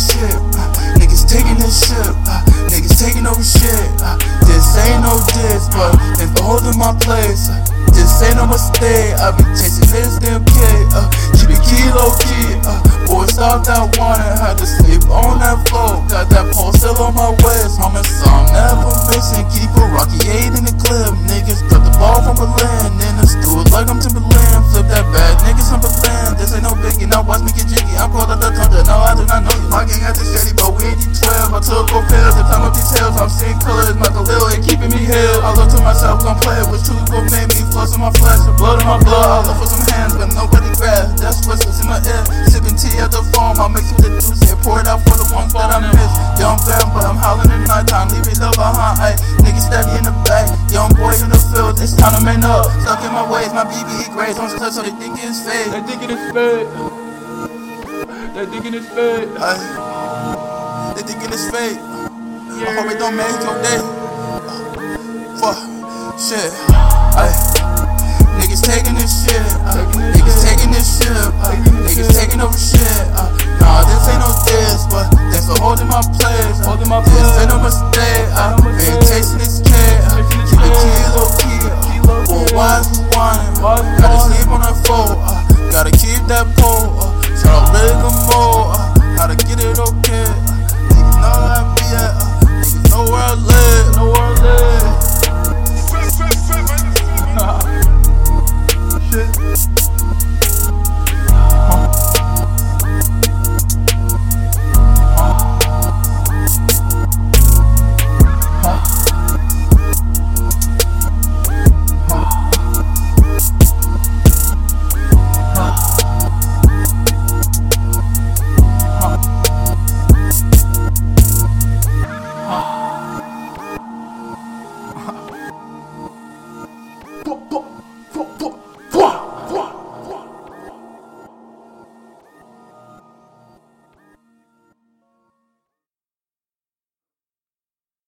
Uh, niggas taking this shit. Uh, niggas taking over shit. Uh, this ain't no diss, but if I hold holding my place. Uh, this ain't no mistake. I've been chasing this damn K. Uh, keep it key low key. Uh, boy, stop that wanted. Had to sleep on that floor. Got that pole still on my waist. Homie, so I'm never missing. Keep a Rocky 8 in the clip. Niggas put the ball from Berlin. In the stool like I'm Timberland. Flip that bad niggas, I'm Berlin. This ain't no biggie. Now watch me get jiggy. I'm called my gang the shady, but we ain't 12. I took four pills to time up these hills. I'm seeing colors. My Khalil ain't keeping me held. I look to myself, gon' play it with two. Gon' make me floss in my flesh. The Blood in my blood. I look for some hands, but nobody grabs. That's what's in my ear. Sipping tea at the farm. I mix with the juice and pour it out for the ones that I miss. Young fam, but I'm howling at nighttime. Leave it love behind. Ay, niggas steady in the back. Young boy in the field. It's time to man up. Stuck in my ways. My BBE grades on touch, so they think it's fake. They thinking it's fake. They thinking it's fake. Ay, they thinking it's fake. I hope it don't make your day. Fuck, shit. Ay, niggas taking this shit. Ay, niggas